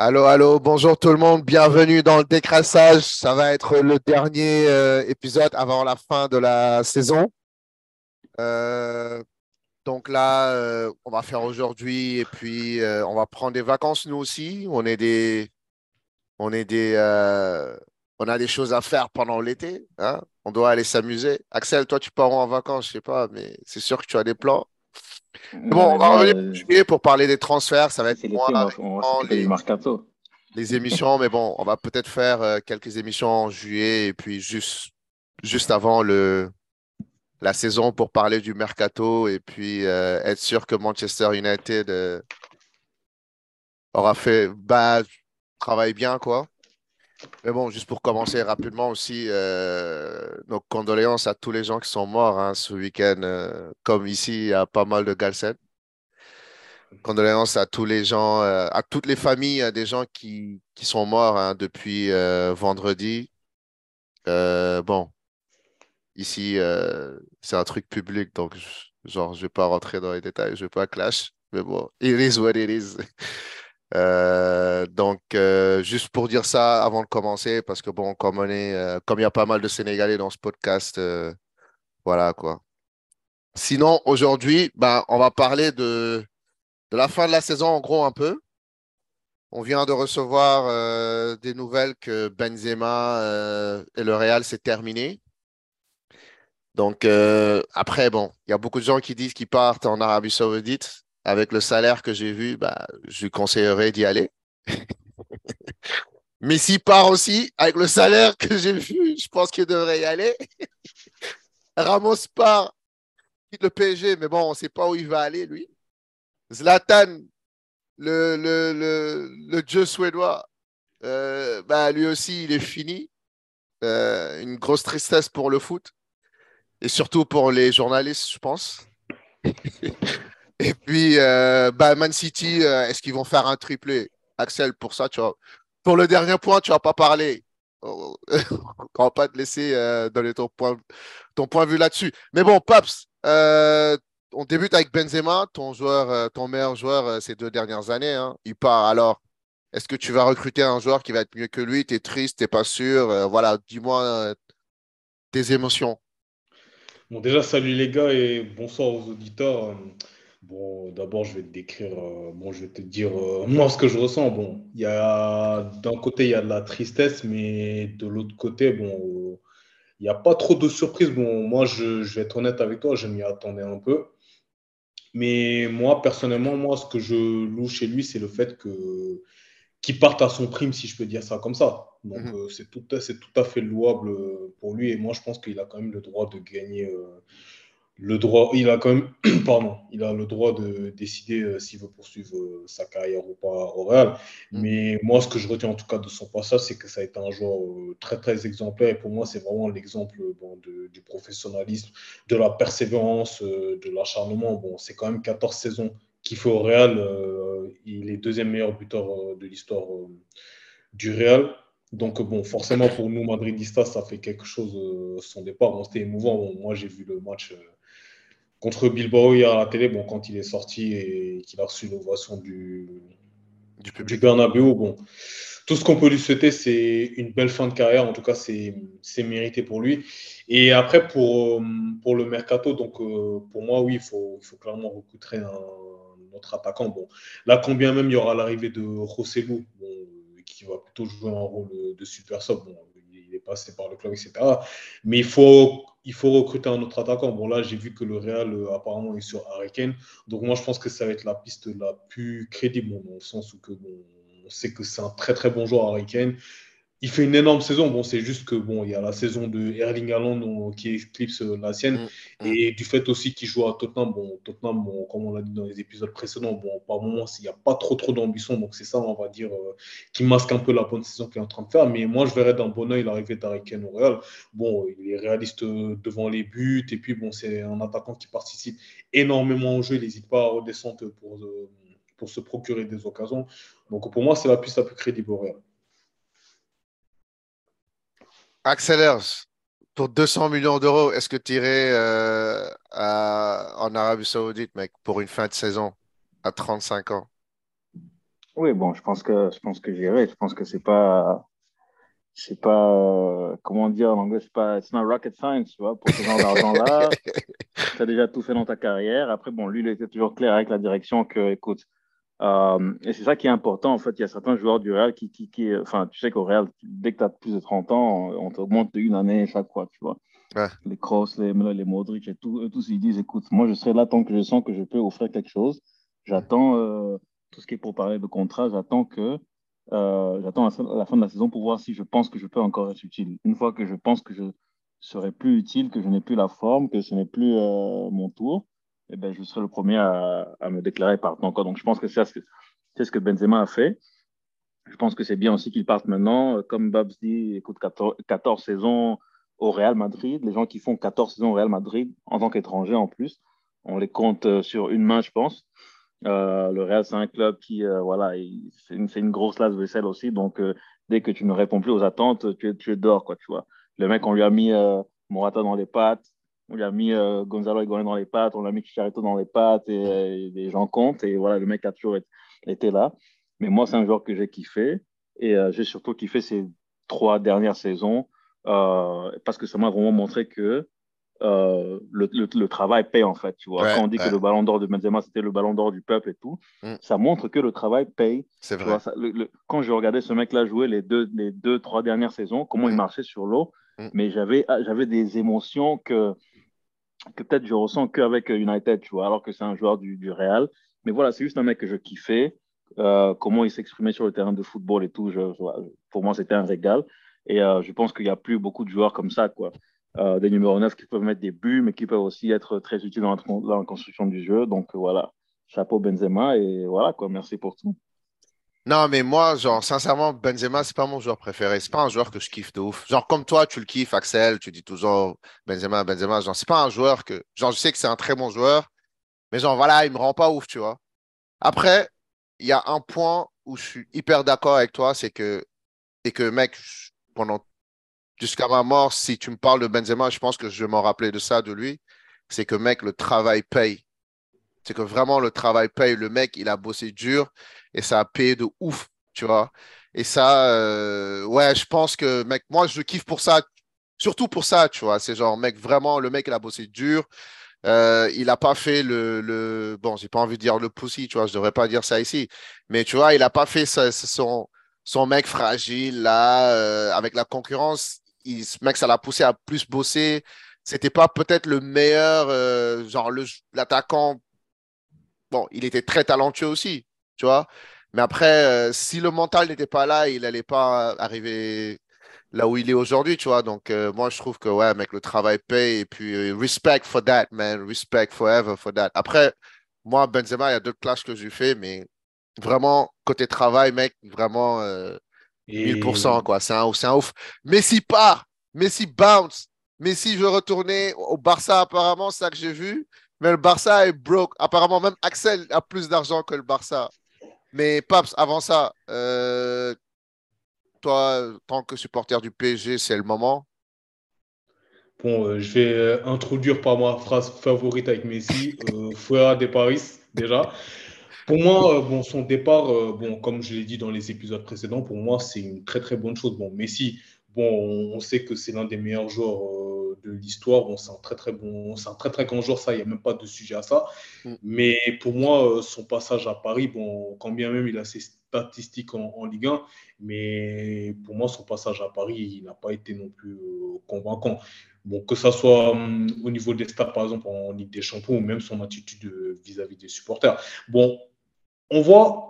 Allô, allô, bonjour tout le monde, bienvenue dans le décrassage. Ça va être le dernier euh, épisode avant la fin de la saison. Euh, donc là, euh, on va faire aujourd'hui et puis on va prendre des vacances nous aussi. On est des, on est des, on a des choses à faire pendant l'été. Hein. on doit aller s'amuser. Axel, toi, tu pars en vacances, je sais pas, mais c'est sûr que tu as des plans. Bon, on va revenir pour parler des transferts. Ça va être moi, les, les émissions, mais bon, on va peut-être faire euh, quelques émissions en juillet et puis juste, juste avant le, la saison pour parler du mercato et puis euh, être sûr que Manchester United euh, aura fait bah, travaille bien quoi. Mais bon, juste pour commencer rapidement aussi, nos condoléances à tous les gens qui sont morts hein, ce week-end. comme ici, il y a pas mal de Galsen. Condoléances à tous les gens, à toutes les familles des gens qui, qui sont morts hein, depuis vendredi. bon, ici, c'est un truc public, donc je ne vais pas rentrer dans les détails, je ne vais pas clash. Mais bon, it is what it is. Euh, donc, euh, juste pour dire ça avant de commencer, parce que bon, comme on est, euh, il y a pas mal de Sénégalais dans ce podcast, voilà quoi. Sinon, aujourd'hui, ben, on va parler de, de la fin de la saison en gros un peu. On vient de recevoir des nouvelles que Benzema et le Real c'est terminé. Donc après, bon, il y a beaucoup de gens qui disent qu'ils partent en Arabie Saoudite avec le salaire que j'ai vu, bah, je lui conseillerais d'y aller. Mais s'il part aussi, avec le salaire que j'ai vu, je pense qu'il devrait y aller. Ramos part, quitte le PSG, mais bon, on ne sait pas où il va aller, lui. Zlatan, le, le, le, le dieu suédois, euh, bah, lui aussi, il est fini. Euh, une grosse tristesse pour le foot. Et surtout pour les journalistes, je pense. Et puis, euh, bah, Man City, euh, est-ce qu'ils vont faire un triplé? Axel, pour ça, tu vois. Pour le dernier point, tu vas pas parler. On ne va pas te laisser euh, donner ton point, ton point de vue là-dessus. Mais bon, Paps, on débute avec Benzema, ton meilleur joueur ces deux dernières années. Hein. Il part. Alors, est-ce que tu vas recruter un joueur qui va être mieux que lui? Tu es triste, tu n'es pas sûr Voilà, dis-moi tes émotions. Bon, déjà, salut les gars et bonsoir aux auditeurs. Bon, d'abord, je vais te décrire, euh, bon, je vais te dire euh, moi ce que je ressens. Bon, il y a d'un côté, il y a de la tristesse, mais de l'autre côté, bon, il n'y a pas trop de surprises. Bon, moi, je, je, vais être honnête avec toi, je m'y attendais un peu. Mais moi, personnellement, moi, ce que je loue chez lui, c'est le fait que qu'il parte à son prime, si je peux dire ça comme ça. Donc, mhm. euh, c'est tout, tout, à fait louable pour lui. Et moi, je pense qu'il a quand même le droit de gagner le droit, il a quand même, pardon, il a le droit de décider euh, s'il veut poursuivre euh, sa carrière ou pas au Real. Mm. Mais moi, ce que je retiens en tout cas de son passage, c'est que ça a été un joueur euh, très très exemplaire. Et pour moi, c'est vraiment l'exemple bon, du professionnalisme, de la persévérance, de l'acharnement. Bon, c'est quand même 14 saisons qu'il fait au Real. il est deuxième meilleur buteur de l'histoire du Real. Donc, bon, forcément, pour nous, Madridistas, ça fait quelque chose, son départ. Bon, C'était émouvant. moi, j'ai vu le match contre Bilbao hier à la télé, bon, quand il est sorti et qu'il a reçu l'ovation du, du, du Bernabeu, bon, tout ce qu'on peut lui souhaiter, c'est une belle fin de carrière. En tout cas, c'est mérité pour lui. Et après, pour, pour le mercato, donc euh, pour moi, oui, il faut, il faut clairement recruter un, autre attaquant. Bon, là, combien même il y aura l'arrivée de Rossellou, bon, qui va plutôt jouer un rôle de super sub. Bon, il est passé par le club, etc. Mais il faut il faut recruter un autre attaquant. Bon, là, j'ai vu que le Real, euh, apparemment, est sur Harry Donc, moi, je pense que ça va être la piste la plus crédible, dans le sens où que, on sait que c'est un très, très bon joueur, Harry il fait une énorme saison. Bon, c'est juste que bon, il y a la saison de Erling Haaland qui éclipse euh, la sienne. Mm, mm. Et du fait aussi qu'il joue à Tottenham, bon, Tottenham, bon, comme on l'a dit dans les épisodes précédents, bon, par moment, il n'y a pas trop trop d'ambition. Donc c'est ça, on va dire, euh, qui masque un peu la bonne saison qu'il est en train de faire. Mais moi, je verrais d'un bon oeil l'arrivée d'Harry au Real. Bon, il est réaliste euh, devant les buts. Et puis, bon, c'est un attaquant qui participe énormément au jeu. Il n'hésite pas à redescendre pour, pour se procurer des occasions. Donc pour moi, c'est la piste la plus crédible au Real. Accélère. Pour 200 millions d'euros, est-ce que tu irais euh, en Arabie Saoudite, mec, pour une fin de saison à 35 ans? Oui, bon, je pense que je pense que j'irai. Je pense que c'est pas c'est pas euh, comment dire en anglais, c'est pas it's not rocket science, tu vois, pour ce genre d'argent-là. tu as déjà tout fait dans ta carrière. Après, bon, lui, il était toujours clair avec la direction que, écoute, euh, et c'est ça qui est important, en fait. Il y a certains joueurs du Real qui, qui, qui enfin, tu sais qu'au Real, dès que tu as plus de 30 ans, on t'augmente une année chaque fois, tu vois. Les Kroos, les, les Modric et tout, tous ils disent, écoute, moi, je serai là tant que je sens que je peux offrir quelque chose. J'attends euh, tout ce qui est pour parler de contrat, j'attends que euh, j'attends la fin de la saison pour voir si je pense que je peux encore être utile. Une fois que je pense que je serai plus utile, que je n'ai plus la forme, que ce n'est plus mon tour, eh ben, je serai le premier à, à me déclarer partant. Donc, je pense que c'est ce, que Benzema a fait. Je pense que c'est bien aussi qu'il parte maintenant. Comme Babs dit, écoute, 14, 14, saisons au Real Madrid. Les gens qui font 14 saisons au Real Madrid, en tant qu'étrangers en plus, on les compte sur une main, je pense. Euh, le Real, c'est un club qui, euh, voilà, c'est une, une, grosse lave vaisselle aussi. Donc, euh, dès que tu ne réponds plus aux attentes, tu, tu dors, quoi, tu vois. Le mec, on lui a mis Morata dans les pattes, on lui a mis Gonzalo Higuaín dans les pattes, on lui a mis Chicharito dans les pattes, et, les gens comptent. Et voilà, le mec a toujours été, là. Mais moi, c'est un joueur que j'ai kiffé. Et j'ai surtout kiffé ces trois dernières saisons parce que ça m'a vraiment montré que euh, le, le, travail paye en fait. Tu vois, quand on dit que le ballon d'or de Benzema c'était le ballon d'or du peuple et tout, mm. ça montre que le travail paye. C'est vrai. quand je regardais ce mec-là jouer les deux, les deux, trois dernières saisons, comment il mm. marchait sur l'eau, mm. mais j'avais, j'avais des émotions que, que peut-être je ressens qu'avec United, tu vois, alors que c'est un joueur du, du Real. Mais voilà, c'est juste un mec que je kiffais. Euh, comment il s'exprimait sur le terrain de football et tout, je, pour moi, c'était un régal. Et euh, je pense qu'il n'y a plus beaucoup de joueurs comme ça, quoi. Euh, des numéros 9 qui peuvent mettre des buts, mais qui peuvent aussi être très utiles dans la, construction du jeu. Donc voilà, chapeau Benzema et voilà quoi, merci pour tout. Non, mais moi, genre, sincèrement, Benzema, c'est pas mon joueur préféré. C'est pas un joueur que je kiffe de ouf. Genre, comme toi, tu le kiffes, Axel, tu dis toujours Benzema, Benzema. Genre, c'est pas un joueur que. Genre, je sais que c'est un très bon joueur, mais genre, voilà, il me rend pas ouf, tu vois. Après, il y a un point où je suis hyper d'accord avec toi, c'est que. Et que, mec, pendant jusqu'à ma mort, si tu me parles de Benzema, je pense que je vais m'en rappeler de ça, de lui. C'est que, mec, le travail paye. C'est que vraiment, le travail paye. Le mec, il a bossé dur et ça a payé de ouf, tu vois. Et ça, euh, ouais, je pense que, mec, moi, je kiffe pour ça. Surtout pour ça, tu vois. C'est genre, mec, vraiment, le mec, il a bossé dur. Euh, il n'a pas fait le, le... Bon, j'ai pas envie de dire le pussy, tu vois, je devrais pas dire ça ici. Mais tu vois, il n'a pas fait son, son mec fragile, là, euh, avec la concurrence il, ce mec, ça l'a poussé à plus bosser. C'était pas peut-être le meilleur, genre l'attaquant. Bon, il était très talentueux aussi, tu vois. Mais après, euh, si le mental n'était pas là, il n'allait pas arriver là où il est aujourd'hui, tu vois. Donc, euh, moi, je trouve que, ouais, mec, le travail paye. Et puis, respect for that, man. Respect forever for that. Après, moi, Benzema, il y a d'autres classes que j'ai fait, mais vraiment, côté travail, mec, vraiment, 1000%, quoi. C'est un, un ouf. Messi part. Messi bounce. Messi veut retourner au Barça, apparemment, c'est ça que j'ai vu. Mais le Barça est broke. Apparemment, même Axel a plus d'argent que le Barça. Mais Paps, avant ça, euh, toi, tant que supporter du PSG, c'est le moment? Bon, euh, je vais euh, introduire par ma phrase favorite avec Messi, Fuera de Paris, déjà. Pour moi, euh, bon, son départ, euh, bon, comme je l'ai dit dans les épisodes précédents, pour moi, c'est une très très bonne chose. Bon, Messi, bon, on sait que c'est l'un des meilleurs joueurs euh, de l'histoire. Bon, c'est un très très bon, c'est un très très grand joueur. Ça, il n'y a même pas de sujet à ça. Mm. Mais pour moi, son passage à Paris, bon, quand bien même il a ses statistiques en, Ligue 1, mais pour moi, son passage à Paris, il n'a pas été non plus convaincant. Bon, que ce soit hum, au niveau des stats, par exemple, en Ligue des Champions, ou même son attitude vis-à-vis -vis des supporters. Bon, on voit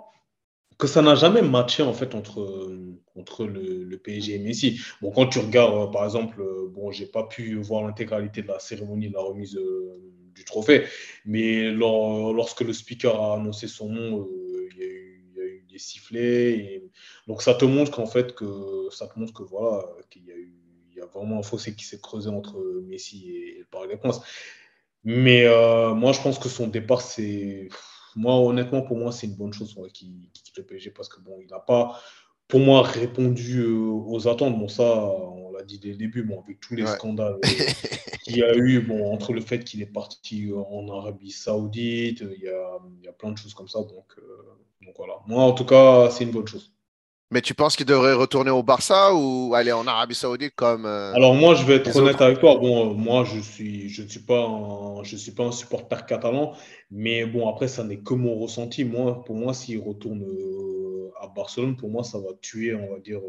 que ça n'a jamais matché en fait entre, entre le, PSG et Messi. Bon, quand tu regardes, euh, par exemple, euh, bon, j'ai pas pu voir l'intégralité de la cérémonie de la remise euh, du trophée, mais lorsque le speaker a annoncé son nom, il y, a eu des sifflets. donc ça te montre qu'en fait que ça te montre que voilà qu'il y a eu il y a vraiment un fossé qui s'est creusé entre Messi et, le Paris des Princes. Mais moi, je pense que son départ, c'est moi, honnêtement, pour moi, c'est une bonne chose qu'il quitte le PSG parce que bon, il n'a pas, pour moi, répondu euh, aux attentes. Bon, ça, on l'a dit dès le début, bon, avec tous les scandales qu'il y a eu, bon, entre le fait qu'il est parti en Arabie Saoudite, il y a, il y a plein de choses comme ça. Donc, donc voilà. Moi, en tout cas, c'est une bonne chose. Mais tu penses qu'il devrait retourner au Barça ou aller en Arabie Saoudite comme. Euh, Alors moi, je vais être honnête avec toi. Bon, euh, moi, je suis, je ne suis pas, un, je suis pas un supporter catalan, mais bon, après, ça n'est que mon ressenti. Moi, pour moi, s'il retourne euh, à Barcelone, pour moi, ça va tuer, on va dire,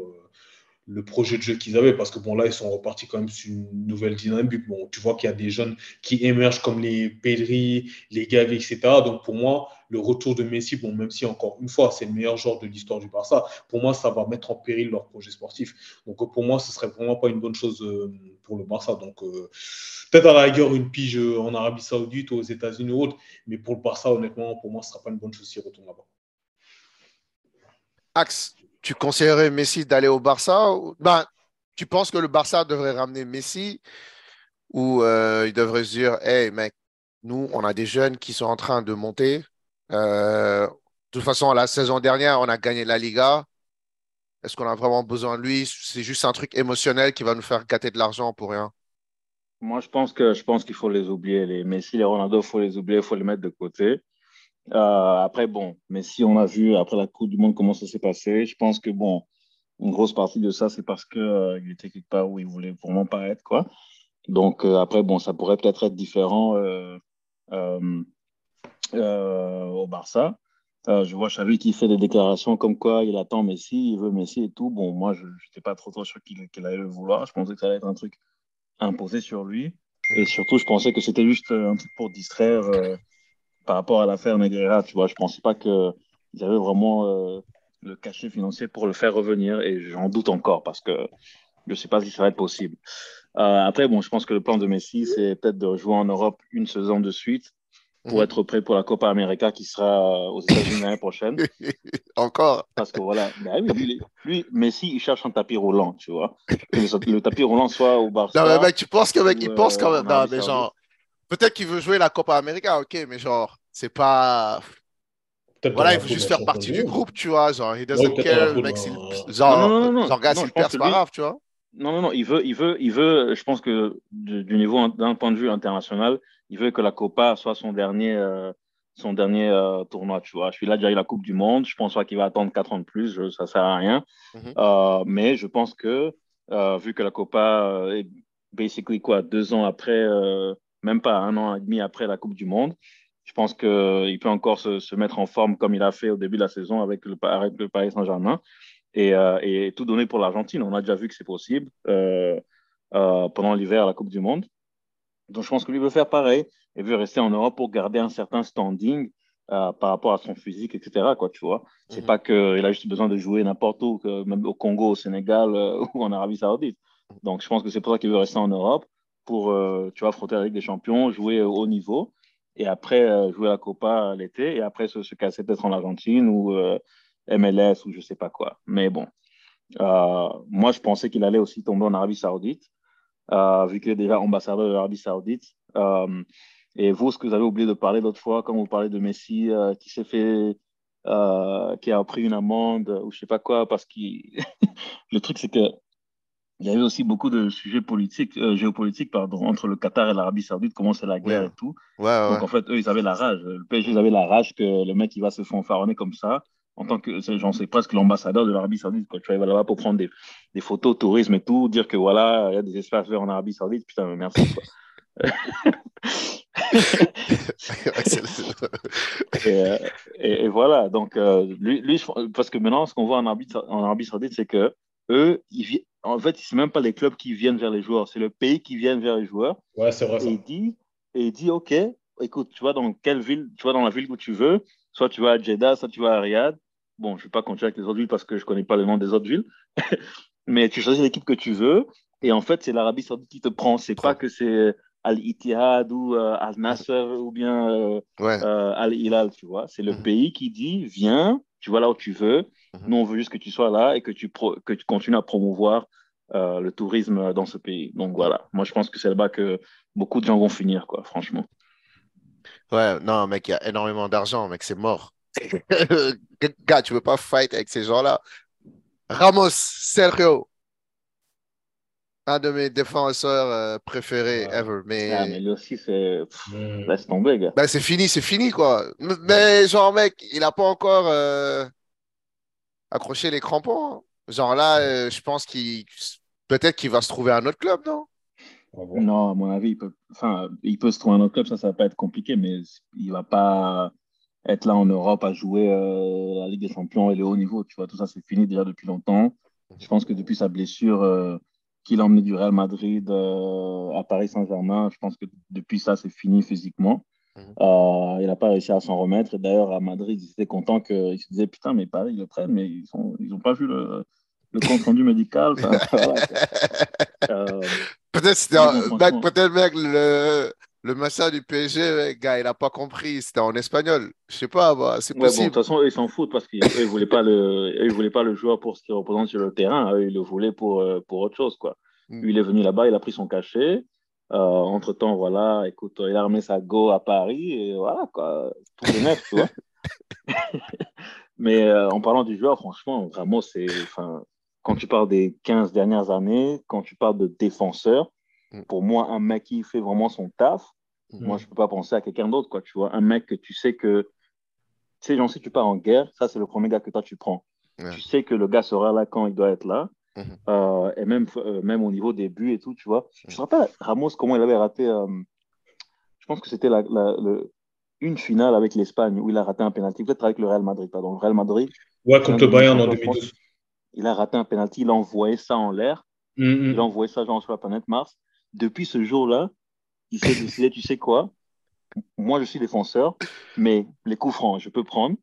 le projet de jeu qu'ils avaient parce que bon là ils sont repartis quand même sur une nouvelle dynamique. Bon tu vois qu'il y a des jeunes qui émergent comme les Pedri les Gavi etc donc pour moi le retour de Messi bon même si encore une fois c'est le meilleur joueur de l'histoire du Barça pour moi ça va mettre en péril leur projet sportif. Donc pour moi ce serait vraiment pas une bonne chose euh, pour le Barça. Donc euh, peut-être à la rigueur une pige en Arabie Saoudite ou aux États-Unis ou autre. Mais pour le Barça honnêtement pour moi ce sera pas une bonne chose s'il retourne là-bas. Axe tu conseillerais Messi d'aller au Barça ben, Tu penses que le Barça devrait ramener Messi ou euh, il devrait se dire Hey, mec, nous, on a des jeunes qui sont en train de monter. Euh, de toute façon, la saison dernière, on a gagné la Liga. Est-ce qu'on a vraiment besoin de lui? C'est juste un truc émotionnel qui va nous faire gâter de l'argent pour rien. Moi, je pense que je pense qu'il faut les oublier. Les Messi, les Ronaldo, il faut les oublier, il faut les mettre de côté. Euh, après, bon, mais si on a vu après la Coupe du Monde comment ça s'est passé, je pense que, bon, une grosse partie de ça, c'est parce qu'il euh, était quelque part où il voulait vraiment pas être, quoi. Donc, euh, après, bon, ça pourrait peut-être être différent au Barça. je vois Xavi qui fait des déclarations comme quoi il attend Messi, il veut Messi et tout. Bon, moi, je n'étais pas trop sûr qu'il allait le vouloir. Je pensais que ça allait être un truc imposé sur lui. Et surtout, je pensais que c'était juste un truc pour distraire par rapport à l'affaire Negreira, tu vois, je ne pensais pas qu'ils avaient vraiment euh, le cachet financier pour le faire revenir et j'en doute encore parce que je ne sais pas si ça va être possible. Euh, après, bon, je pense que le plan de Messi, c'est peut-être de jouer en Europe une saison de suite pour mhm. être prêt pour la Copa América qui sera euh, aux États-Unis l'année prochaine. Encore Parce que voilà, bah lui, Messi, il cherche un tapis roulant, tu vois. Que le, tapis roulant soit au Barça. Non, mais mec, tu penses que mec, il pense quand même. Non, mais genre, Peut-être qu'il veut jouer la Copa América, ok, mais genre, c'est pas. Voilà, il veut juste faire partie du groupe, tu vois. Genre, il doesn't care. Le mec, genre, non, non, genre, gars, s'il perd, c'est pas grave, tu vois. Non, non, non, il veut, il veut, il veut, je pense que du, niveau, d'un point de vue international, il veut que la Copa soit son dernier, euh, son dernier euh, tournoi, tu vois. Je suis là, déjà eu la Coupe du Monde, je pense pas qu'il va attendre 4 ans de plus, je, ça sert à rien. Mhm. euh, mais je pense que, euh, vu que la Copa est basically quoi, deux ans après même pas un an et demi après la Coupe du Monde. Je pense qu'il peut encore se, mettre en forme comme il a fait au début de la saison avec le, le Paris Saint-Germain et, euh, et, tout donner pour l'Argentine. On a déjà vu que c'est possible euh, euh, pendant l'hiver à la Coupe du Monde. Donc je pense que lui veut faire pareil et veut rester en Europe pour garder un certain standing par rapport à son physique, etc. Quoi, tu vois, c'est mhm. pas qu'il a juste besoin de jouer n'importe où, même au Congo, au Sénégal ou en Arabie Saoudite. Donc je pense que c'est pour ça qu'il veut rester en Europe pour, euh, tu vois, frotter avec des champions, jouer au haut niveau, et après euh, jouer la Copa l'été, et après se, casser peut-être en Argentine ou euh, MLS ou je sais pas quoi. Mais bon, moi, je pensais qu'il allait aussi tomber en Arabie Saoudite, vu qu'il est déjà ambassadeur de l'Arabie Saoudite. et vous, ce que vous avez oublié de parler l'autre fois, quand vous parlez de Messi qui s'est fait qui a pris une amende ou je sais pas quoi, parce que le truc c'est que il y avait aussi beaucoup de sujets politiques, euh, géopolitiques pardon, entre le Qatar et l'Arabie Saoudite, comment c'est la guerre et tout. Donc en fait, eux, ils avaient la rage. Le PSG, ils avaient la rage que le mec, il va se fanfaronner comme ça, en tant que, j'en sais presque l'ambassadeur de l'Arabie Saoudite. Quoi. Tu vois, il va là-bas pour prendre des, des, photos, tourisme et tout, dire que voilà, il y a des espaces verts en Arabie Saoudite. Putain, merci. Quoi. Euh, et, et, voilà, donc euh, lui, lui, parce que maintenant, ce qu'on voit en Arabie, en Arabie Saoudite, c'est que eux, ils, en fait, ce n'est même pas les clubs qui viennent vers les joueurs, c'est le pays qui vient vers les joueurs. Ouais, c'est vrai. Et il dit, et il dit, OK, écoute, tu vas dans quelle ville, tu vas dans la ville où tu veux, soit tu vas à Jeddah, soit tu vas à Riyad. Bon, je ne vais pas continuer avec les autres villes parce que je ne connais pas le nom des autres villes. Mais tu choisis l'équipe que tu veux. Et en fait, c'est l'Arabie Saoudite qui te prend. C'est pas que c'est Al-Ittihad ou euh, Al-Nasser ou bien euh, euh, Al-Hilal, tu vois. C'est le mhm. pays qui dit, viens, tu vas là où tu veux. Mhm. Nous, on veut juste que tu sois là et que tu, que tu continues à promouvoir euh, le tourisme dans ce pays. Donc voilà, moi je pense que c'est là-bas que beaucoup de gens vont finir, quoi, franchement. Ouais, non, mec, il y a énormément d'argent, mec, c'est mort. Gars, tu veux pas fight avec ces gens-là? Ramos, Sergio. un de mes défenseurs euh, préférés ever. Mais, ah, mais lui aussi, c'est. Hmm. Laisse tomber, gars. Ben, c'est fini, c'est fini, quoi. Mais, genre, mec, il n'a pas encore euh, accroché les crampons. Hein. Genre là, euh, je pense qu'il. Peut-être qu'il va se trouver un autre club, non? Non, à mon avis, il peut, enfin, il peut se trouver un autre club, ça, ça va pas être compliqué, mais il va pas être là en Europe à jouer la Ligue des Champions et le haut niveau. Tu vois, tout ça, c'est fini déjà depuis longtemps. Je pense que depuis sa blessure, qu'il a emmené du Real Madrid euh, à Paris Saint-Germain. Je pense que depuis ça, c'est fini physiquement. Mhm. Euh, il n'a pas réussi à s'en remettre. D'ailleurs, à Madrid, ils étaient contents qu'ils se disaient Putain, mais Paris, ils le prennent, mais ils n'ont ils pas vu le, le compte rendu médical. euh, peut-être c'était peut-être mec le le massage du PSG, gars, il n'a pas compris. C'était en espagnol. Je sais pas, bah, c'est possible. de toute façon, ils s'en foutent parce qu'ils ne voulaient, pas le, voulaient pas le joueur pour ce qu'il représente sur le terrain. Eux, ils le voulaient pour, euh, pour autre chose. Quoi. Mm. Lui, il est venu là-bas, il a pris son cachet. Euh, entre-temps, voilà, écoute, il a remis sa go à Paris et voilà, quoi. Tout est neuf, tu vois. Mais euh, en parlant du joueur, franchement, vraiment, c'est. Quand tu parles des 15 dernières années, quand tu parles de défenseur, Mm. Pour moi, un mec qui fait vraiment son taf, mm. moi, je ne peux pas penser à quelqu'un d'autre, quoi. Tu vois, un mec que tu sais que, tu sais, genre, si tu pars en guerre, ça, c'est le premier gars que toi, tu prends. Tu sais que le gars sera là quand il doit être là. Mm-hmm. Euh, et même, euh, même au niveau des buts et tout, tu vois. Je te rappelle, Ramos, comment il avait raté, euh, je pense que c'était la, le, une finale avec l'Espagne où il a raté un penalty, peut-être avec le Real Madrid, pardon. Le Real Madrid. Ouais, contre le Bayern en 2012. Il a raté un penalty, il a envoyé ça en l'air. Mm-hmm. Il a envoyé ça genre sur la planète Mars depuis ce jour-là, il s'est décidé, tu sais quoi? Moi, je suis défenseur, mais les coups francs, je peux prendre.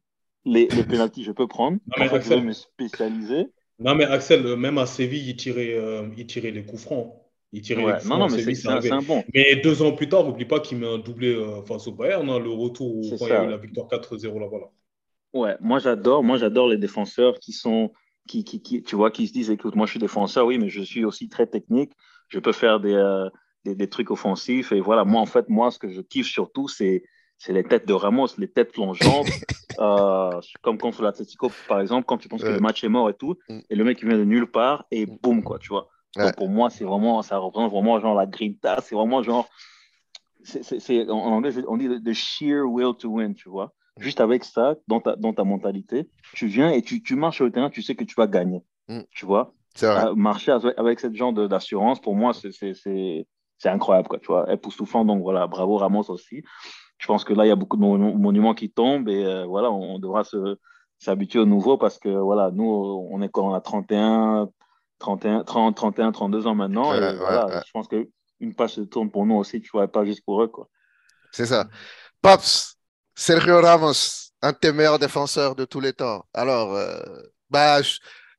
Les, les pénalties, je peux prendre. Non, mais Axel, je vais me spécialiser. Non, mais Axel, euh, même à Séville, il tirait, euh, il tirait les coups francs. Il tirait les coups non, non, mais c'est un, bon. Mais deux ans plus tard, n'oublie pas qu'il met un doublé euh, face au Bayern, hein, le retour quand il y a eu la victoire 4-0 là-bas. Là. Ouais, moi j'adore, moi j'adore les défenseurs qui sont, qui, qui, qui, tu vois, qui se disent, écoute, moi je suis défenseur, oui, mais je suis aussi très technique je peux faire euh, des, des, trucs offensifs. Et voilà, moi, en fait, moi, ce que je kiffe surtout, c'est c'est les têtes de Ramos, les têtes plongeantes, euh, comme contre l'Atletico, par exemple, quand tu penses que le match est mort et tout, mm. et le mec qui vient de nulle part, et mm. boum, quoi, tu vois. Donc pour moi, c'est vraiment, ça représente vraiment genre la grinta, c'est vraiment genre, en anglais, on dit the sheer will to win, tu vois. Mm. Juste avec ça, dans ta, dans ta mentalité, tu viens et tu, tu marches sur le terrain, tu sais que tu vas gagner, tu vois. Euh, marcher avec cette genre d'assurance, pour moi, c'est incroyable, quoi, tu vois, époustouflant. Donc voilà, bravo Ramos aussi. Je pense que là, il y a beaucoup de monuments qui tombent et euh, voilà, on, devra s'habituer au nouveau parce que voilà, nous, on est quand on a 31, 31, 30, 31, 32 ans maintenant. et voilà, je pense qu'une page se tourne pour nous aussi, tu vois, pas juste pour eux, quoi. C'est ça. Pops, Sergio Ramos, un de tes meilleurs défenseurs de tous les temps. Alors, euh, bah,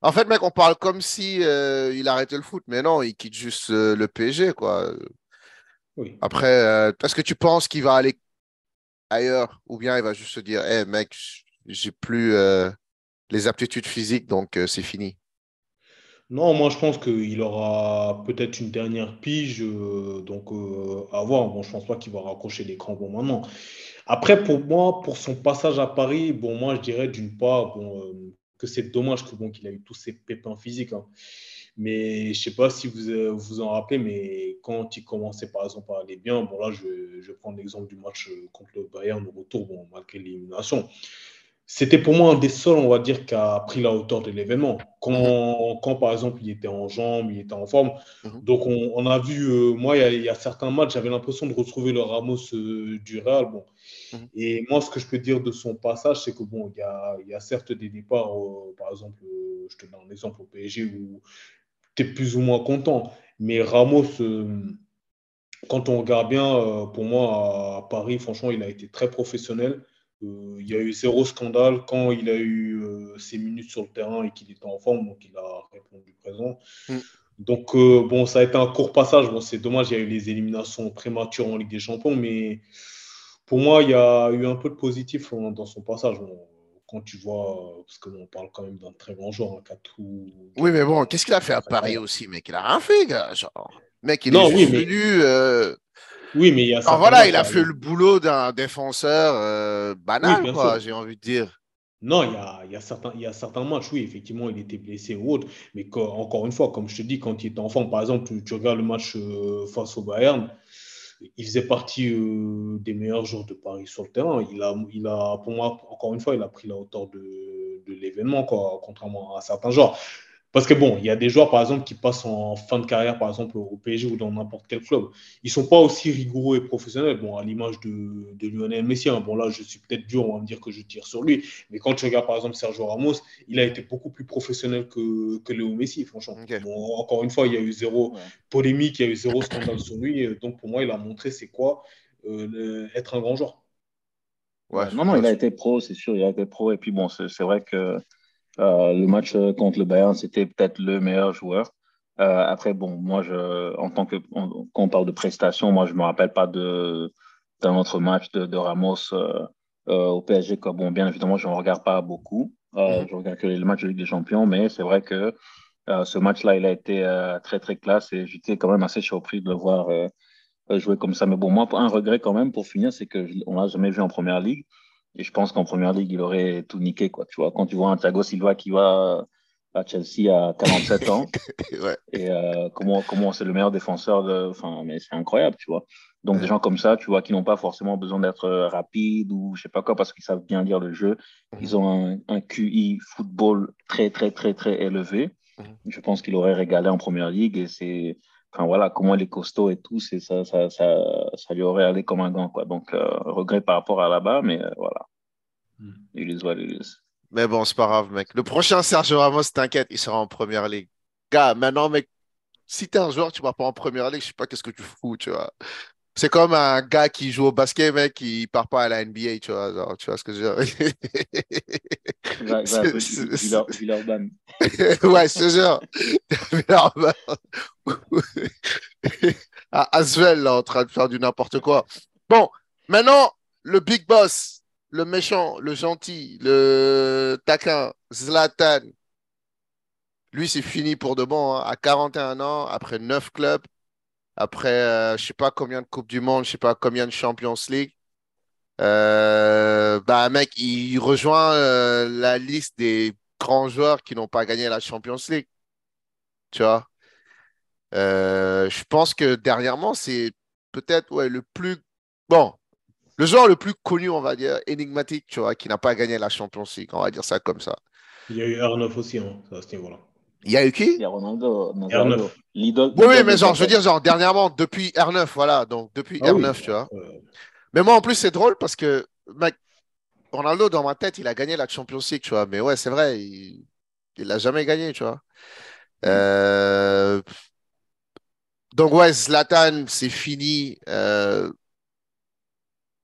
en fait, mec, on parle comme si euh, il arrêtait le foot, mais non, il quitte juste euh, le PSG, quoi. Oui. Après, euh, est-ce que tu penses qu'il va aller ailleurs ou bien il va juste se dire, hé, mec, j'ai plus les aptitudes physiques, donc c'est fini. Non, moi je pense qu'il aura peut-être une dernière pige, donc à voir. Bon, je pense pas qu'il va raccrocher les crampons maintenant. Après, pour moi, pour son passage à Paris, bon, moi je dirais d'une part, bon, que c'est dommage qu'il a eu tous ces pépins physiques. Hein. Mais je sais pas si vous euh, vous en rappelez, mais quand il commençait par exemple à aller bien, bon là je, je prends l'exemple du match euh, contre le Bayern au retour, bon, malgré l'élimination. C'était pour moi un des seuls, on va dire, qui a pris la hauteur de l'événement. Quand, quand, par exemple, il était en jambes, il était en forme. Mhm. Donc, on, on, a vu, euh, moi, il y, a, certains matchs, j'avais l'impression de retrouver le Ramos du Real. Bon, Mhm. Et moi, ce que je peux dire de son passage, c'est que bon, il y a, y a, certes des départs, par exemple, je te donne un exemple au PSG où tu es plus ou moins content. Mais Ramos, euh, quand on regarde bien, pour moi, à Paris, franchement, il a été très professionnel. il y a eu zéro scandale quand il a eu ses minutes sur le terrain et qu'il était en forme, donc il a répondu présent. Mhm. Donc, bon, ça a été un court passage. Bon, c'est dommage, il y a eu les éliminations prématures en Ligue des Champions, mais pour moi, il y a eu un peu de positif dans son passage. Quand tu vois, parce qu'on parle quand même d'un très grand joueur, un Katou. Oui, mais bon, qu'est-ce qu'il a fait à Paris aussi, mec? Il a rien fait, gars. Genre, mec, il est oui, venu. Euh, oui, mais il y a. voilà, il a fait le boulot d'un défenseur euh, banal, quoi, j'ai envie de dire. Non, il y a, il y, a certains, il y a certains matchs, oui, effectivement, il était blessé ou autre. Mais encore une fois, comme je te dis, quand il était enfant, par exemple, tu, regardes le match euh, face au Bayern, il faisait partie euh, des meilleurs joueurs de Paris sur le terrain. Il a, il a, pour moi, encore une fois, il a pris la hauteur de, de l'événement, contrairement à certains joueurs. Parce que bon, il y a des joueurs, par exemple, qui passent en fin de carrière, par exemple, au PSG ou dans n'importe quel club. Ils ne sont pas aussi rigoureux et professionnels, bon, à l'image de, de, Lionel Messi. Hein. Bon, là, je suis peut-être dur, on va me dire que je tire sur lui. Mais quand tu regardes, par exemple, Sergio Ramos, il a été beaucoup plus professionnel que, que Léo Messi, franchement. Bon, encore une fois, il y a eu zéro polémique, il y a eu zéro scandale sur lui. Donc, pour moi, il a montré c'est quoi euh, être un grand joueur. Ouais, non, non, il a été pro, c'est sûr, il a été pro. Et puis, bon, c'est vrai que euh, le match euh, contre le Bayern, c'était peut-être le meilleur joueur. Euh, après, bon, moi, je, en tant que, quand on parle de prestations, moi, je me rappelle pas de, d'un autre match de, de Ramos au PSG. Quoi. Bon, bien évidemment, je ne regarde pas beaucoup. Mm-hmm. Je regarde que les matchs de Ligue des Champions, mais c'est vrai que ce match-là, il a été très, très classe et j'étais quand même assez surpris de le voir jouer comme ça. Mais bon, moi, un regret quand même pour finir, c'est qu'on l'a jamais vu en première ligue. Et je pense qu'en première ligue, il aurait tout niqué. Quoi. Tu vois, quand tu vois un Thiago Silva qui va à Chelsea à 47 ans, et euh, comment, comment c'est le meilleur défenseur de. Enfin, mais c'est incroyable, tu vois. Donc, des gens comme ça, tu vois, qui n'ont pas forcément besoin d'être euh, rapides ou je sais pas quoi, parce qu'ils savent bien lire le jeu. Mhm. Ils ont un, un, QI football très, très, très, très élevé. Mhm. Je pense qu'il aurait régalé en première ligue et c'est enfin voilà, comment il est costaud et tout, c'est ça, ça, ça, ça, lui aurait allé comme un gant, quoi. Donc, euh, regret par rapport à là-bas, mais euh, voilà. Mm. Il is what it is. Mais bon, c'est pas grave, mec. Le prochain Sergio Ramos, t'inquiète, il sera en première ligue. Gars, maintenant, mec, si t'es un joueur, tu vas pas en première ligue, je sais pas qu'est-ce que tu fous, tu vois. C'est comme un gars qui joue au basket, mec, qui part pas à la NBA, tu vois. Genre, tu vois ce que je veux dire? Villeurbanne. ouais, c'est sûr. Villeurbanne. à Asvel, là, en train de faire du n'importe quoi. Bon, maintenant, le big boss, le méchant, le gentil, le taquin, Zlatan. Lui, c'est fini pour de bon. Hein. À 41 ans, après 9 clubs, après, euh, je sais pas combien de Coupes du Monde, je sais pas combien de Champions League. Euh, bah, mec, il rejoint euh, la liste des grands joueurs qui n'ont pas gagné la Champions League. Tu vois? je pense que dernièrement, c'est peut-être ouais, le plus. Bon, le joueur le plus connu, on va dire, énigmatique, tu vois, qui n'a pas gagné la Champions League. On va dire ça comme ça. Il y a eu Arnaud aussi, hein, à ce niveau-là. Il y a eu qui? Il y a Ronaldo. R9. Oui, oui, mais genre, je veux dire, genre, dernièrement, depuis R9, voilà, donc depuis ah R9, tu vois. Mais moi, en plus, c'est drôle parce que, mec, Ronaldo, dans ma tête, il a gagné la Champions League, tu vois. Mais ouais, c'est vrai, il l'a jamais gagné, tu vois. Euh... Donc, ouais, Zlatan, c'est fini. Euh...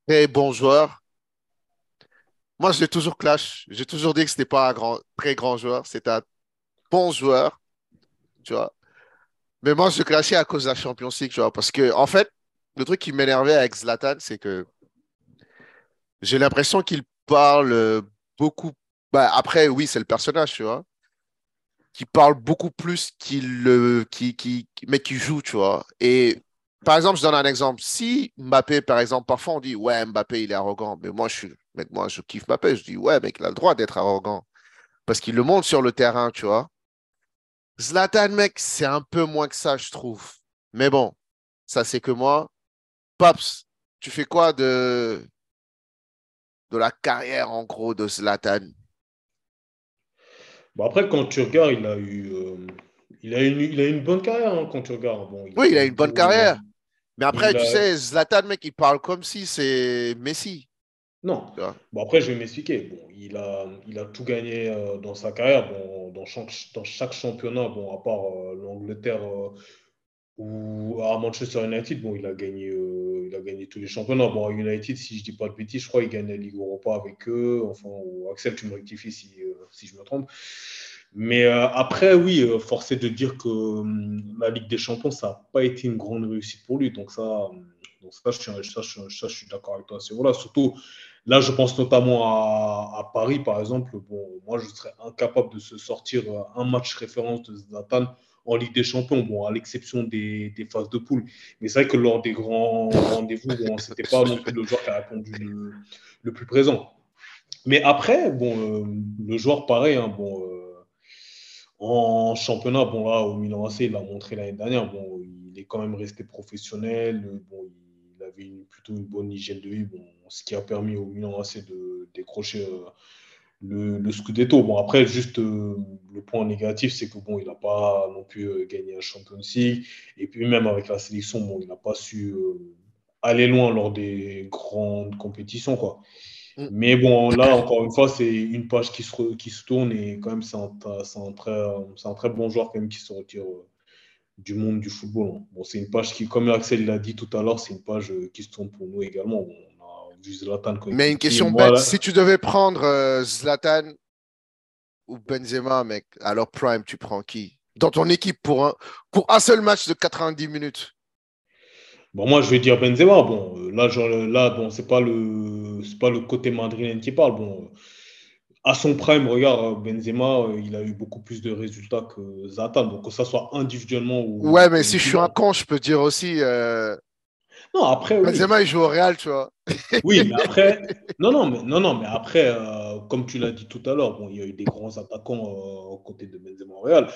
Très bon joueur. Moi, j'ai toujours clash. J'ai toujours dit que ce n'était pas un grand, très grand joueur. C'était un bon joueur, tu vois. Mais moi, je clashais à cause de la Champions League, tu vois. Parce que, en fait, le truc qui m'énervait avec Zlatan, c'est que j'ai l'impression qu'il parle beaucoup. Bah, après, oui, c'est le personnage, tu vois. Qui parle beaucoup plus qu'il qui, qui, mais qui joue, tu vois. Et par exemple, je donne un exemple. Si Mbappé, par exemple, parfois on dit ouais, Mbappé, il est arrogant. Mais moi, je suis, mec, moi, je kiffe Mbappé. Je dis ouais, mec, il a le droit d'être arrogant. Parce qu'il le montre sur le terrain, tu vois. Zlatan, mec, c'est un peu moins que ça, je trouve. Mais bon, ça, c'est que moi. Pops, tu fais quoi de, de la carrière, en gros, de Zlatan? Bon, Après, quand tu regardes, il a eu. Euh, il, a une, il a une bonne carrière hein, quand tu regardes. Bon, oui, il a une bonne carrière. Mais après, tu sais, Zlatan, mec, il parle comme si c'est Messi. Non. Bon, après, je vais m'expliquer. Bon, il, a, il a tout gagné euh, dans sa carrière, bon, dans, chaque, dans chaque championnat, bon, à part euh, l'Angleterre euh, ou à Manchester United, bon, il a gagné, il a gagné tous les championnats. Bon, à United, si je dis pas de bêtises, je crois qu'il gagne la Ligue Europa avec eux. Enfin, Axel, tu me rectifies si, si je me trompe. Mais après, oui, forcé de dire que hum, la Ligue des Champions, ça n'a pas été une grande réussite pour lui. Donc ça, hum, donc ça, je, ça, ça, je suis d'accord avec toi. C'est voilà, surtout Là, je pense notamment à, Paris, par exemple. Bon, moi, je serais incapable de se sortir euh, un match référence de Zlatan en Ligue des Champions, bon, à l'exception des, phases de poule. Mais c'est vrai que lors des grands rendez-vous, bon, ce n'était pas non plus le joueur qui a répondu le, plus présent. Mais après, bon, le joueur, pareil, hein, bon, en championnat, bon, là, au Milan AC, il a montré l'année dernière, bon, il est quand même resté professionnel, avait plutôt une bonne hygiène de vie, bon, ce qui a permis au Milan AC de décrocher le, le Scudetto. Bon, après, juste euh, le point négatif, c'est que bon, il n'a pas non plus euh, gagné un Champions League. Et puis, même avec la sélection, bon, il n'a pas su euh, aller loin lors des grandes compétitions. Quoi. Mm. Mais bon, là, encore une fois, c'est une page qui se, qui se tourne et quand même, c'est un, un, très, un très bon joueur quand même qui se retire du monde du football. Hein. Bon, c'est une page qui, comme Axel l'a dit tout à l'heure, c'est une page qui se tourne pour nous également. Mais une question bête, si tu devais prendre euh, Zlatan ou Benzema, mec, alors Prime, tu prends qui? Dans ton équipe pour un, pour un seul match de 90 minutes Bon, moi, je vais dire Benzema. Bon, euh, là, genre, là bon, c'est pas le, pas le côté madrilène qui parle. Bon, à son prime, regarde, Benzema, euh, il a eu beaucoup plus de résultats que Zlatan. Donc, que ça soit individuellement ou. Ouais, mais si je suis un con, je peux dire aussi. Non, après. Oui. Benzema, il joue au Real, tu vois. Oui, mais après. Non, non, mais, non, non, mais après, euh, comme tu l'as dit tout à l'heure, bon, il y a eu des grands attaquants euh, aux côtés de Benzema au Real.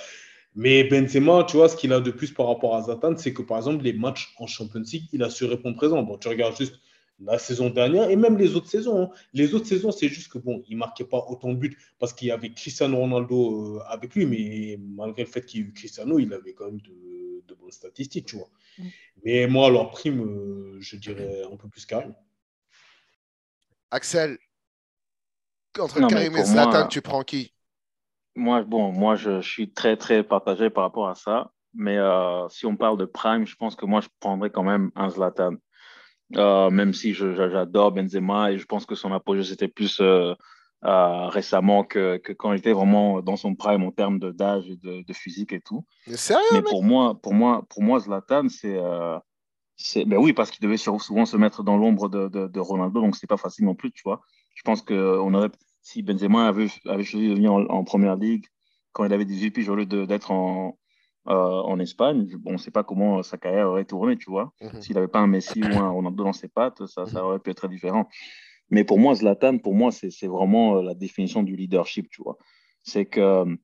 Mais Benzema, tu vois, ce qu'il a de plus par rapport à Zatan, c'est que par exemple, les matchs en Champions League, il a su répondre présent. Bon, tu regardes juste la saison dernière et même les autres saisons. Hein. Les autres saisons, c'est juste que bon, il marquait pas autant de buts parce qu'il y avait Cristiano Ronaldo euh, avec lui, mais malgré le fait qu'il y ait eu Cristiano, il avait quand même de, de bonnes statistiques, tu vois. Mm. Mais moi, leur prime, euh, je dirais un peu plus Karim. Axel, entre Karim et Zlatan, tu prends qui? Moi, bon, moi, je, suis très, très partagé par rapport à ça. Mais euh, si on parle de prime, je pense que moi, je prendrais quand même un Zlatan. Euh, même si j'adore Benzema et je pense que son apogée, c'était plus euh, récemment que, que, quand il était vraiment dans son prime en termes d'âge et de, de, physique et tout. Mais, sérieux, mais pour moi, pour moi, pour moi, Zlatan, c'est euh, ben oui parce qu'il devait souvent se mettre dans l'ombre de, de, de, Ronaldo, donc c'est pas facile non plus, tu vois. Je pense que on aurait, si Benzema avait, avait choisi de venir en, première ligue quand il avait 18 piges au lieu d'être en, euh, en Espagne, on ne sait pas comment sa carrière aurait tourné, tu vois. Mhm. S'il n'avait pas un Messi ou un Ronaldo dans ses pattes, ça, ça mhm. aurait pu être très différent. Mais pour moi, Zlatan, pour moi, c'est vraiment euh, la définition du leadership, tu vois. C'est que euh,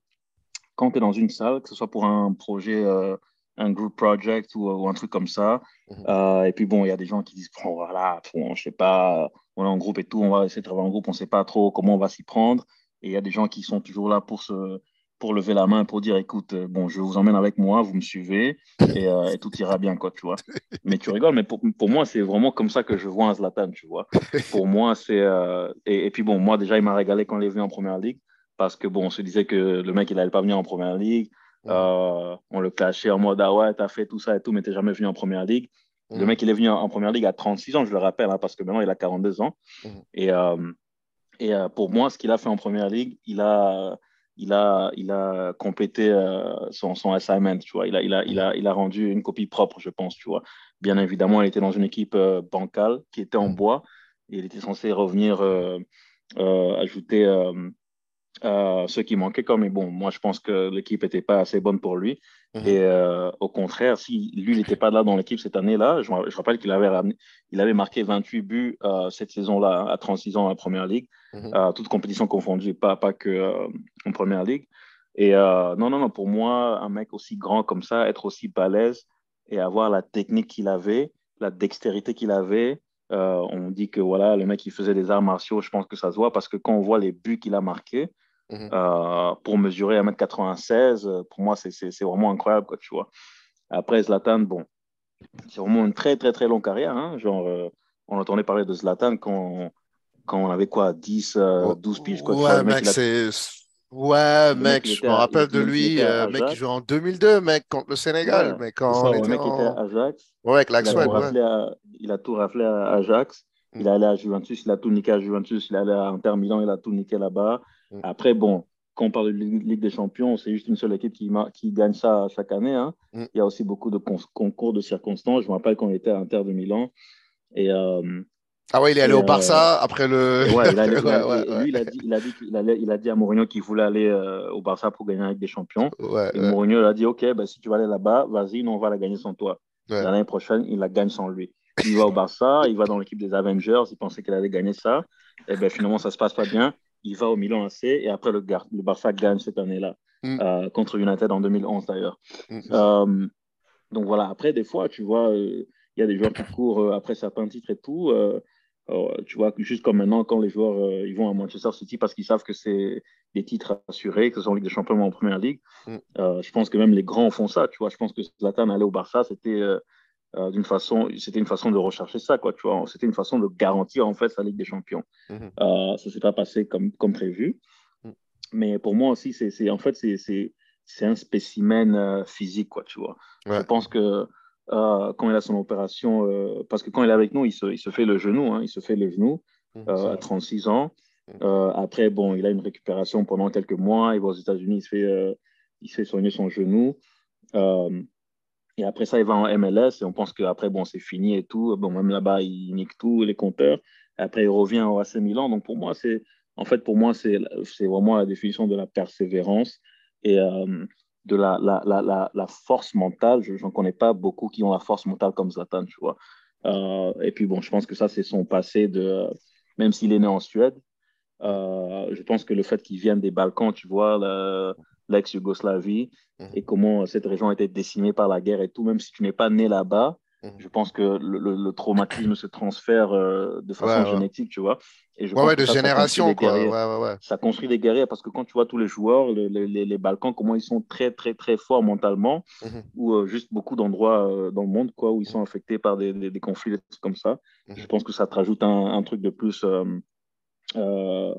quand tu es dans une salle, que ce soit pour un projet, euh, un group project ou, un truc comme ça, mhm. et puis bon, il y a des gens qui disent, bon, voilà, bon, je sais pas, on est en groupe et tout, on va essayer de travailler en groupe, on ne sait pas trop comment on va s'y prendre. Et il y a des gens qui sont toujours là pour se, pour lever la main, pour dire écoute, euh, bon, je vous emmène avec moi, vous me suivez euh, et, tout ira bien, quoi, tu vois. Mais tu rigoles, mais pour, pour moi, c'est vraiment comme ça que je vois un Zlatan, tu vois. Pour moi, c'est. Euh, et, puis bon, moi, déjà, il m'a régalé quand il est venu en première ligue parce que bon, on se disait que le mec, il n'allait pas venir en première ligue. on le cachait en mode ah ouais, t'as fait tout ça et tout, mais t'es jamais venu en première ligue. Le mec, il est venu en première ligue à 36 ans, je le rappelle, hein, parce que maintenant, il a 42 ans. Et, et pour moi, ce qu'il a fait en première ligue, il a il a, il a complété euh, son, son, assignment, tu vois. Il a, il, a, il, a, il a rendu une copie propre, je pense, tu vois. Bien évidemment, il était dans une équipe euh, bancale qui était en mm. bois. Et il était censé revenir euh, ajouter ce qui manquait. Comme, mais bon, moi, je pense que l'équipe n'était pas assez bonne pour lui. Et au contraire, si lui, il n'était pas là dans l'équipe cette année-là, je, je, rappelle qu'il avait, il avait marqué 28 buts cette saison-là, à 36 ans en Première Ligue. Mhm. toutes compétitions confondues, pas, pas que euh, en première ligue. Et euh, non, non, non, pour moi, un mec aussi grand comme ça, être aussi balèze et avoir la technique qu'il avait, la dextérité qu'il avait. Euh, on dit que voilà, le mec, il faisait des arts martiaux, je pense que ça se voit parce que quand on voit les buts qu'il a marqués, mhm. pour mesurer 1m96, pour moi, c'est vraiment incroyable, quoi, tu vois. Après, Zlatan, bon, c'est vraiment une très, très, très longue carrière. Hein, genre, on entendait parler de Zlatan quand quand on avait quoi, 10, 12 piges. Quoi, ouais, mec, c'est. Ouais, mec, je me rappelle de lui, euh, mec, qui joue en 2002, mec, contre le Sénégal. mais quand ça, on était mec en... était à Ajax. Ouais, avec l'Axwell. Il, ouais. il, a tout raflé à Ajax. Mm. Il est allé à Juventus, il a tout niqué à Juventus. Il est allé à Inter Milan, il a tout niqué là-bas. Mm. Après, bon, quand on parle de Ligue des Champions, c'est juste une seule équipe qui, qui gagne ça chaque année. Hein. Mm. Il y a aussi beaucoup de concours de circonstances. Je me rappelle il était à Inter de Milan. Et euh, ah ouais, il est allé au euh, Barça après le. Ouais, il a, lui, il a dit, il a dit, il allait, il a dit à Mourinho qu'il voulait aller euh, au Barça pour gagner avec des champions. et Mourinho a dit, ok, bah, si tu vas aller là-bas, vas-y, nous on va la gagner sans toi. L'année prochaine, il la gagne sans lui. Il va au Barça, il va dans l'équipe des Avengers, il pensait qu'il allait gagner ça. Et bien finalement, ça se passe pas bien. Il va au Milan AC et après le, le Barça gagne cette année-là mm. euh, contre United en 2011 d'ailleurs. Mm. Euh, donc voilà, après des fois, tu vois, euh, il y a des joueurs qui courent après certains titres et tout. tu vois, juste comme maintenant, quand les joueurs ils vont à Manchester City parce qu'ils savent que c'est des titres assurés, que ce sont Ligue des Champions ou en Première Ligue, mm. je pense que même les grands font ça. Tu vois, je pense que Zlatan aller au Barça, c'était euh, d'une façon, c'était une façon de rechercher ça, quoi, tu vois. C'était une façon de garantir, en fait, sa Ligue des Champions. Mhm. Euh, ça s'est pas passé comme, comme prévu. Mm. Mais pour moi aussi, c'est, en fait, c'est, un spécimen euh, physique, quoi, tu vois. Je pense que quand il a son opération, parce que quand il est avec nous, il se, il se fait le genou, hein, il se fait le genou mm, à 36 ans. Après, bon, il a une récupération pendant quelques mois. Il va aux États-Unis, il se fait, il se fait soigner son genou. Et après ça, il va en MLS et on pense qu'après, bon, c'est fini et tout. Bon, même là-bas, il nique tout, les compteurs. Après, il revient au AC Milan. Donc, pour moi, c'est, en fait, pour moi, c'est, c'est vraiment la définition de la persévérance et euh, de la, la, la, la, force mentale. Je n'en connais pas beaucoup qui ont la force mentale comme Zlatan, tu vois. Euh, et puis, bon, je pense que ça, c'est son passé de, même s'il est né en Suède, euh, je pense que le fait qu'il vienne des Balkans, tu vois, l'ex-Yougoslavie, mhm. et comment cette région a été décimée par la guerre et tout, même si tu n'es pas né là-bas, mhm. je pense que le, traumatisme se transfère euh, de façon génétique, tu vois. Et je ouais, de génération, quoi. Ça construit des guerriers parce que quand tu vois tous les joueurs, les, les, Balkans, comment ils sont très, très, très forts mentalement, mhm. ou euh, juste beaucoup d'endroits euh, dans le monde, quoi, où ils sont affectés par des, des, conflits comme ça. Je pense que ça te rajoute un, un truc de plus. Euh,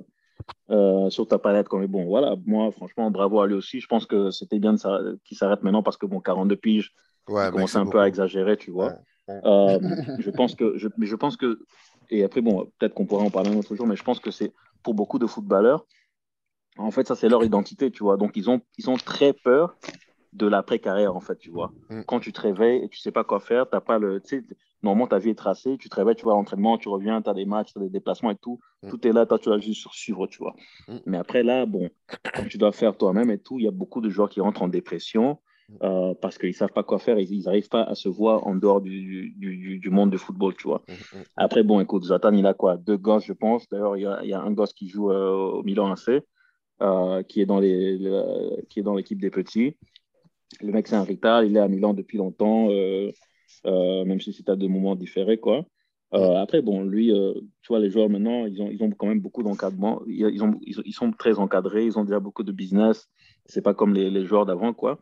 sur ta palette. Comme, bon, voilà, moi, franchement, bravo à lui aussi. Je pense que c'était bien qu'il s'arrête maintenant parce que, bon, 42 piges, ouais, il commence un peu à exagérer, tu vois. Euh, je pense que, je, mais je pense que, et après, bon, peut-être qu'on pourra en parler un autre jour, mais je pense que c'est pour beaucoup de footballeurs, en fait, ça, c'est leur identité, tu vois. Donc, ils ont, ils ont très peur de l'après-carrière, en fait, tu vois. Mm. Quand tu te réveilles et tu sais pas quoi faire, t'as pas le, normalement, ta vie est tracée, tu te réveilles, tu vas à l'entraînement, tu reviens, tu as des matchs, tu as des déplacements et tout. Mm. Tout est là, toi, tu vas juste suivre, tu vois. Mm. Mais après, là, bon, quand tu dois faire toi-même et tout, il y a beaucoup de joueurs qui rentrent en dépression euh, parce qu'ils savent pas quoi faire, ils n'arrivent pas à se voir en dehors du, du, du, monde du football, tu vois. Après, bon, écoute, Zatan, il a quoi? Deux gosses, je pense. D'ailleurs, il y a, y a, un gosse qui joue euh, au Milan AC, euh, qui est dans l'équipe des petits. Le mec, c'est un Rital, il est à Milan depuis longtemps, même si c'est à deux moments différés, quoi. Euh, après, bon, lui, tu vois, les joueurs maintenant, ils ont, ils ont quand même beaucoup d'encadrement. Ils, ont, ils, sont très encadrés, ils ont déjà beaucoup de business. C'est pas comme les, les joueurs d'avant, quoi.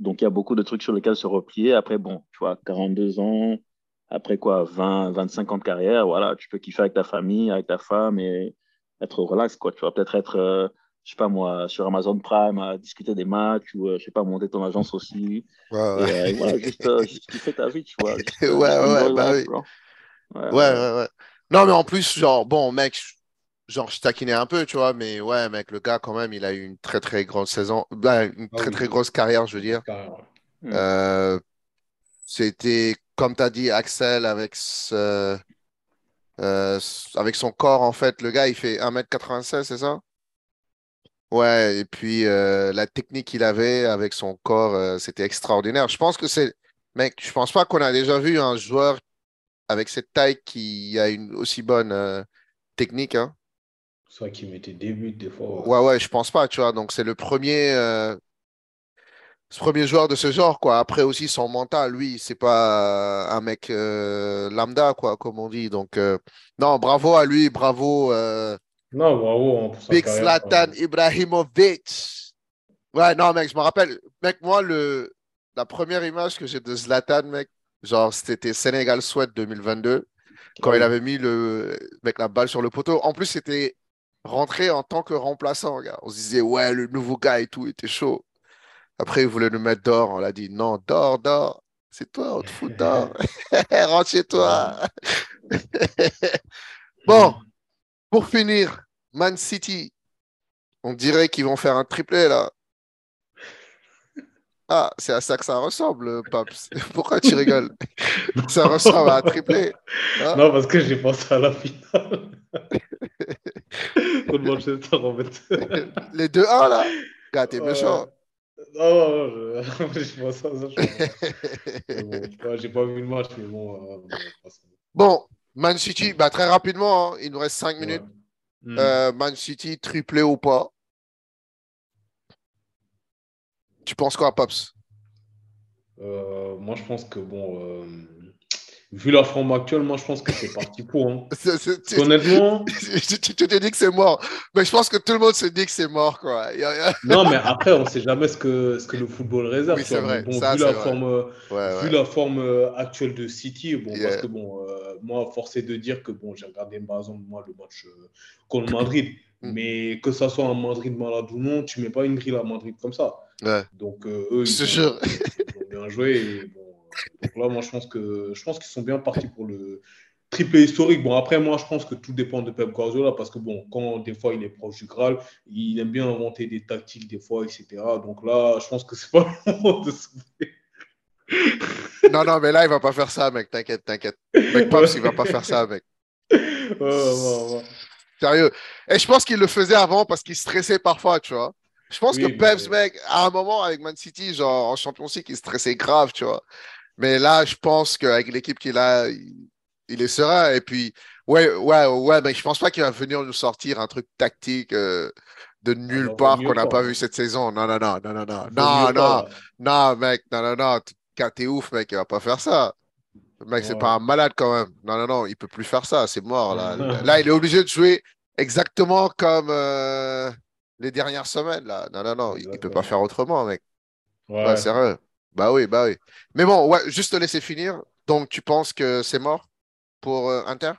Donc, il y a beaucoup de trucs sur lesquels se replier. Après, bon, tu vois, 42 ans, après quoi, 20, 25 ans de carrière, voilà, tu peux kiffer avec ta famille, avec ta femme et être relax, quoi. Tu vas peut-être être, je sais pas moi, sur Amazon Prime à discuter des matchs ou, euh, je sais pas, monter ton agence aussi. Ouais, ouais. Et, euh, voilà, juste, euh, juste kiffer ta vie, tu vois. ouais, ouais, bah oui. Ouais, ouais, ouais, Non, mais en plus, genre, bon, mec, genre, je taquinais un peu, tu vois, mais ouais, mec, le gars, quand même, il a eu une très, très grande saison, bah, une ah très, très grosse carrière, je veux dire. Euh, C'était, comme tu as dit, Axel, avec ce, avec son corps, en fait, le gars, il fait 1m96, c'est ça? Ouais, et puis euh, la technique qu'il avait avec son corps, euh, c'était extraordinaire. Je pense que c'est. Mec, je pense pas qu'on a déjà vu un joueur avec cette taille qui a une aussi bonne euh, technique. Hein. Vrai qu'il mettait des buts des fois. Ouais, ouais, je pense pas, tu vois. Donc c'est le premier, ce premier joueur de ce genre, quoi. Après aussi son mental, lui, c'est pas un mec lambda, quoi, comme on dit. Donc non, bravo à lui, bravo. Non, bravo. Big Zlatan Ibrahimovic. Ouais, non, mec, je me rappelle. Mec, moi, le, la première image que j'ai de Zlatan, mec, genre, c'était Sénégal-Souhaite 2022, quand il avait mis le, mec, la balle sur le poteau. En plus, c'était rentré en tant que remplaçant, gars. On se disait, ouais, le nouveau gars et tout, il était chaud. Après, il voulait nous mettre d'or. On l'a dit, non, d'or, d'or. C'est toi, on te fout d'or. Rentre chez toi. bon, pour finir, Man City, on dirait qu'ils vont faire un triplé là. Ah, c'est à ça que ça ressemble, Paps. Pourquoi tu rigoles? Ça ressemble à un triplé. Hein non, parce que j'ai pensé à la finale. Les 2-1 là Gars, t'es méchant. Non, non, je, je pense à ça. Je... bon, j'ai pas vu le match, mais bon. Euh, Bon, Man City, bah, très rapidement, hein, il nous reste 5 minutes. Mm. Euh, Man City, triplé ou pas? Tu penses quoi, Pops? Euh, moi, je pense que, bon, euh, vu la forme actuelle, moi, je pense que c'est parti pour. hein. C'est- tu, Honnêtement, tu- tu te dis que c'est mort. Mais je pense que tout le monde se dit que c'est mort, quoi. Non, mais après, on ne sait jamais ce que, ce que le football réserve. Oui, c'est vrai. Mais Bon, Ça, vu, c'est la vrai. forme, euh, Ouais, vu ouais. la forme euh, actuelle de City, bon, Yeah. parce que bon, euh, moi, forcé de dire que bon, j'ai regardé par exemple moi le match euh, contre Madrid, Mm. mais que ça soit un Madrid malade ou non, tu mets pas une grille à Madrid comme ça. Ouais. Donc euh, eux, ils ont, ils ont bien joué. Et bon, donc là, moi, je pense que je pense qu'ils sont bien partis pour le triplé historique. Bon, après, moi, je pense que tout dépend de Pep Guardiola parce que bon, quand des fois il est proche du Graal, il aime bien inventer des tactiques des fois, etc. Donc là, je pense que c'est pas le moment de se Non, non, mais là, il va pas faire ça, mec. T'inquiète, t'inquiète. Mec, Pops, il va pas faire ça, mec. Ouais, ouais, ouais. Sérieux. Et je pense qu'il le faisait avant parce qu'il stressait parfois, tu vois. Je pense Oui, que Peps, mec, à un moment avec Man City, genre en Champions League, il stressait grave, tu vois. Mais là, je pense qu'avec l'équipe qu'il a, il, il est serein. Et puis, ouais, ouais, ouais, mais je pense pas qu'il va venir nous sortir un truc tactique euh, de nulle bah, vaut part qu'on n'a pas, vu cette saison. Non, non, non, non, non, non, non, non, non, mec, non, non, non. T'es ouf, mec, il va pas faire ça. Mec, c'est Ouais. pas un malade quand même. Non, non, non, il peut plus faire ça. C'est mort, là. Là, il est obligé de jouer exactement comme euh, les dernières semaines, là. Non, non, non, il, il peut pas faire autrement, mec. Ouais. Ouais, sérieux. Bah oui, bah oui. Mais bon, ouais, juste te laisser finir. Donc, tu penses que c'est mort pour euh, Inter?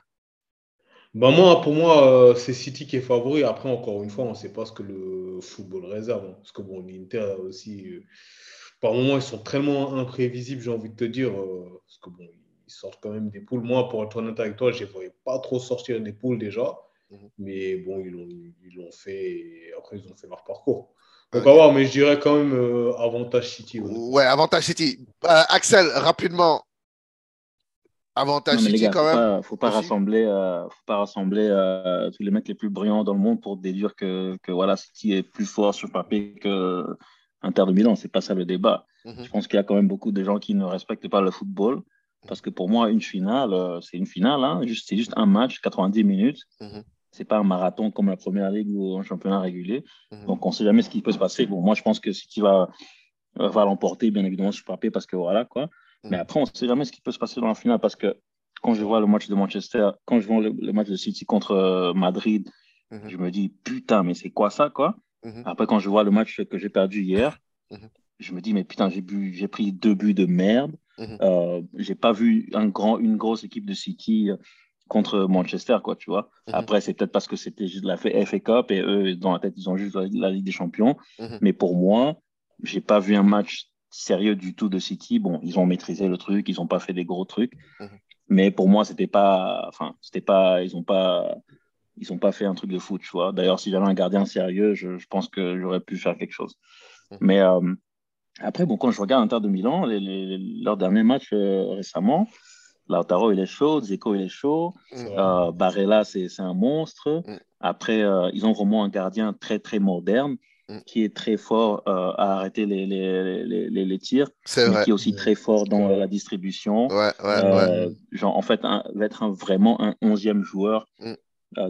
Bah moi, pour moi, euh, c'est City qui est favori. Après, encore une fois, on ne sait pas ce que le football réserve. hein. Parce que bon, l'Inter aussi, euh, par moments, ils sont tellement imprévisibles, j'ai envie de te dire. parce que bon, ils sortent quand même des poules. Moi, pour être honnête avec toi, je ne les voyais pas trop sortir des poules déjà. Mhm. Mais bon, ils l'ont, ils l'ont fait. Et après, ils ont fait leur parcours. Donc, Ok. à voir, mais je dirais quand même euh, avantage City. Ouais, avantage City. Euh, Axel, rapidement. Avantage Non, City gars, quand faut même. pas, faut pas aussi. rassembler, euh, faut pas rassembler euh, tous les mecs les plus brillants dans le monde pour déduire que, que voilà, City est plus fort sur papier que Inter de Milan. C'est pas ça le débat. Mhm. Je pense qu'il y a quand même beaucoup de gens qui ne respectent pas le football. Parce que pour moi, une finale, c'est une finale. Hein. Juste, c'est juste un match, 90 minutes. Mhm. C'est pas un marathon comme la première ligue ou un championnat régulier. Mhm. Donc, on sait jamais ce qui peut se passer. Bon, moi, je pense que City va, va l'emporter, bien évidemment, sur papier, parce que voilà, quoi. Mais Mhm. après, on ne sait jamais ce qui peut se passer dans la finale parce que quand je vois le match de Manchester, quand je vois le, le match de City contre euh, Madrid, Mhm. je me dis putain, mais c'est quoi ça, quoi? Après, quand je vois le match que j'ai perdu hier, je me dis mais putain, j'ai bu- j'ai pris deux buts de merde. Euh, j'ai pas vu un grand, une grosse équipe de City euh, contre Manchester, quoi, tu vois. Mhm. Après, c'est peut-être parce que c'était juste la FA Cup et eux, dans la tête, ils ont juste la, Ligue des Champions. Mhm. Mais pour moi, j'ai pas vu un match sérieux du tout de City. Bon, ils ont maîtrisé le truc, ils ont pas fait des gros trucs. Mhm. Mais pour moi, c'était pas, enfin, c'était pas, ils ont pas, ils ont pas fait un truc de foot, tu vois. D'ailleurs, si j'avais un gardien sérieux, je, je pense que j'aurais pu faire quelque chose. Mais euh, après, bon, quand je regarde Inter de Milan, les, les- leur dernier match euh, récemment, Lautaro il est chaud, Zico il est chaud, euh, Barella c'est un monstre. Mm. Après, euh, ils ont vraiment un gardien très très moderne Mm. qui est très fort euh, à arrêter les, les, les, les, les tirs, mais vrai. qui est aussi très fort dans Ouais. la distribution. Ouais, ouais, ouais. Euh, genre, en fait, un- va être un- vraiment un onzième joueur Mm.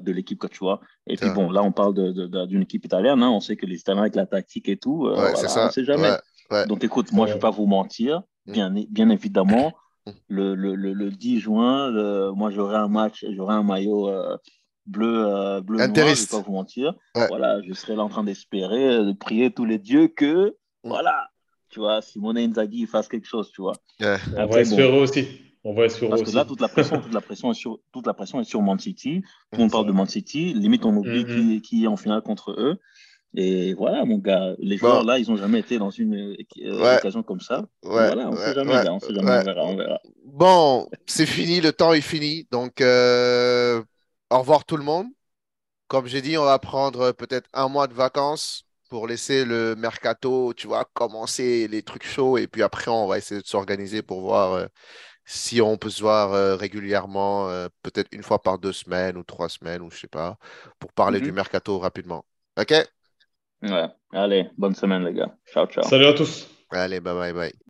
de l'équipe que tu vois. Et puis bon, là, on parle d'une équipe italienne. hein. On sait que les Italiens, avec la tactique et tout, Ouais, voilà, c'est ça. on sait jamais. Ouais, ouais. Donc écoute, moi, Ouais. je ne vais pas vous mentir. Bien, bien évidemment, Mm. le, le, le, le 10 juin, le- moi, j'aurai un match, j'aurai un maillot euh, bleu, euh, bleu noir, je ne vais pas vous mentir. Ouais. Voilà, je serai là en train d'espérer, euh, de prier tous les dieux que, Mm. voilà, tu vois, Simone Inzaghi fasse quelque chose, tu vois. Ouais. On va bon, espérer aussi. On va espérer parce que aussi. là, toute la pression, toute la pression est sur, toute la pression est sur Man City. Tout le monde C'est parle de. Man City. Limite, on oublie Mhm. qui, qui est en finale contre eux. Et voilà, mon gars, les Bon. joueurs là, ils n'ont jamais été dans une euh, Ouais. occasion comme ça. Ouais, voilà, on ne sait jamais, ouais, on sait jamais, on verra, on verra. Bon, c'est fini, le temps est fini. Donc, euh, au revoir tout le monde. Comme j'ai dit, on va prendre peut-être un mois de vacances pour laisser le mercato, tu vois, commencer les trucs chauds. Et puis après, on va essayer de s'organiser pour voir euh, si on peut se voir euh, régulièrement, euh, peut-être une fois par deux semaines ou trois semaines, ou je sais pas, pour parler Mhm. du mercato rapidement. OK? Ouais. Allez, bonne semaine, les gars. Ciao, ciao. Salut à tous. Allez, bye bye bye.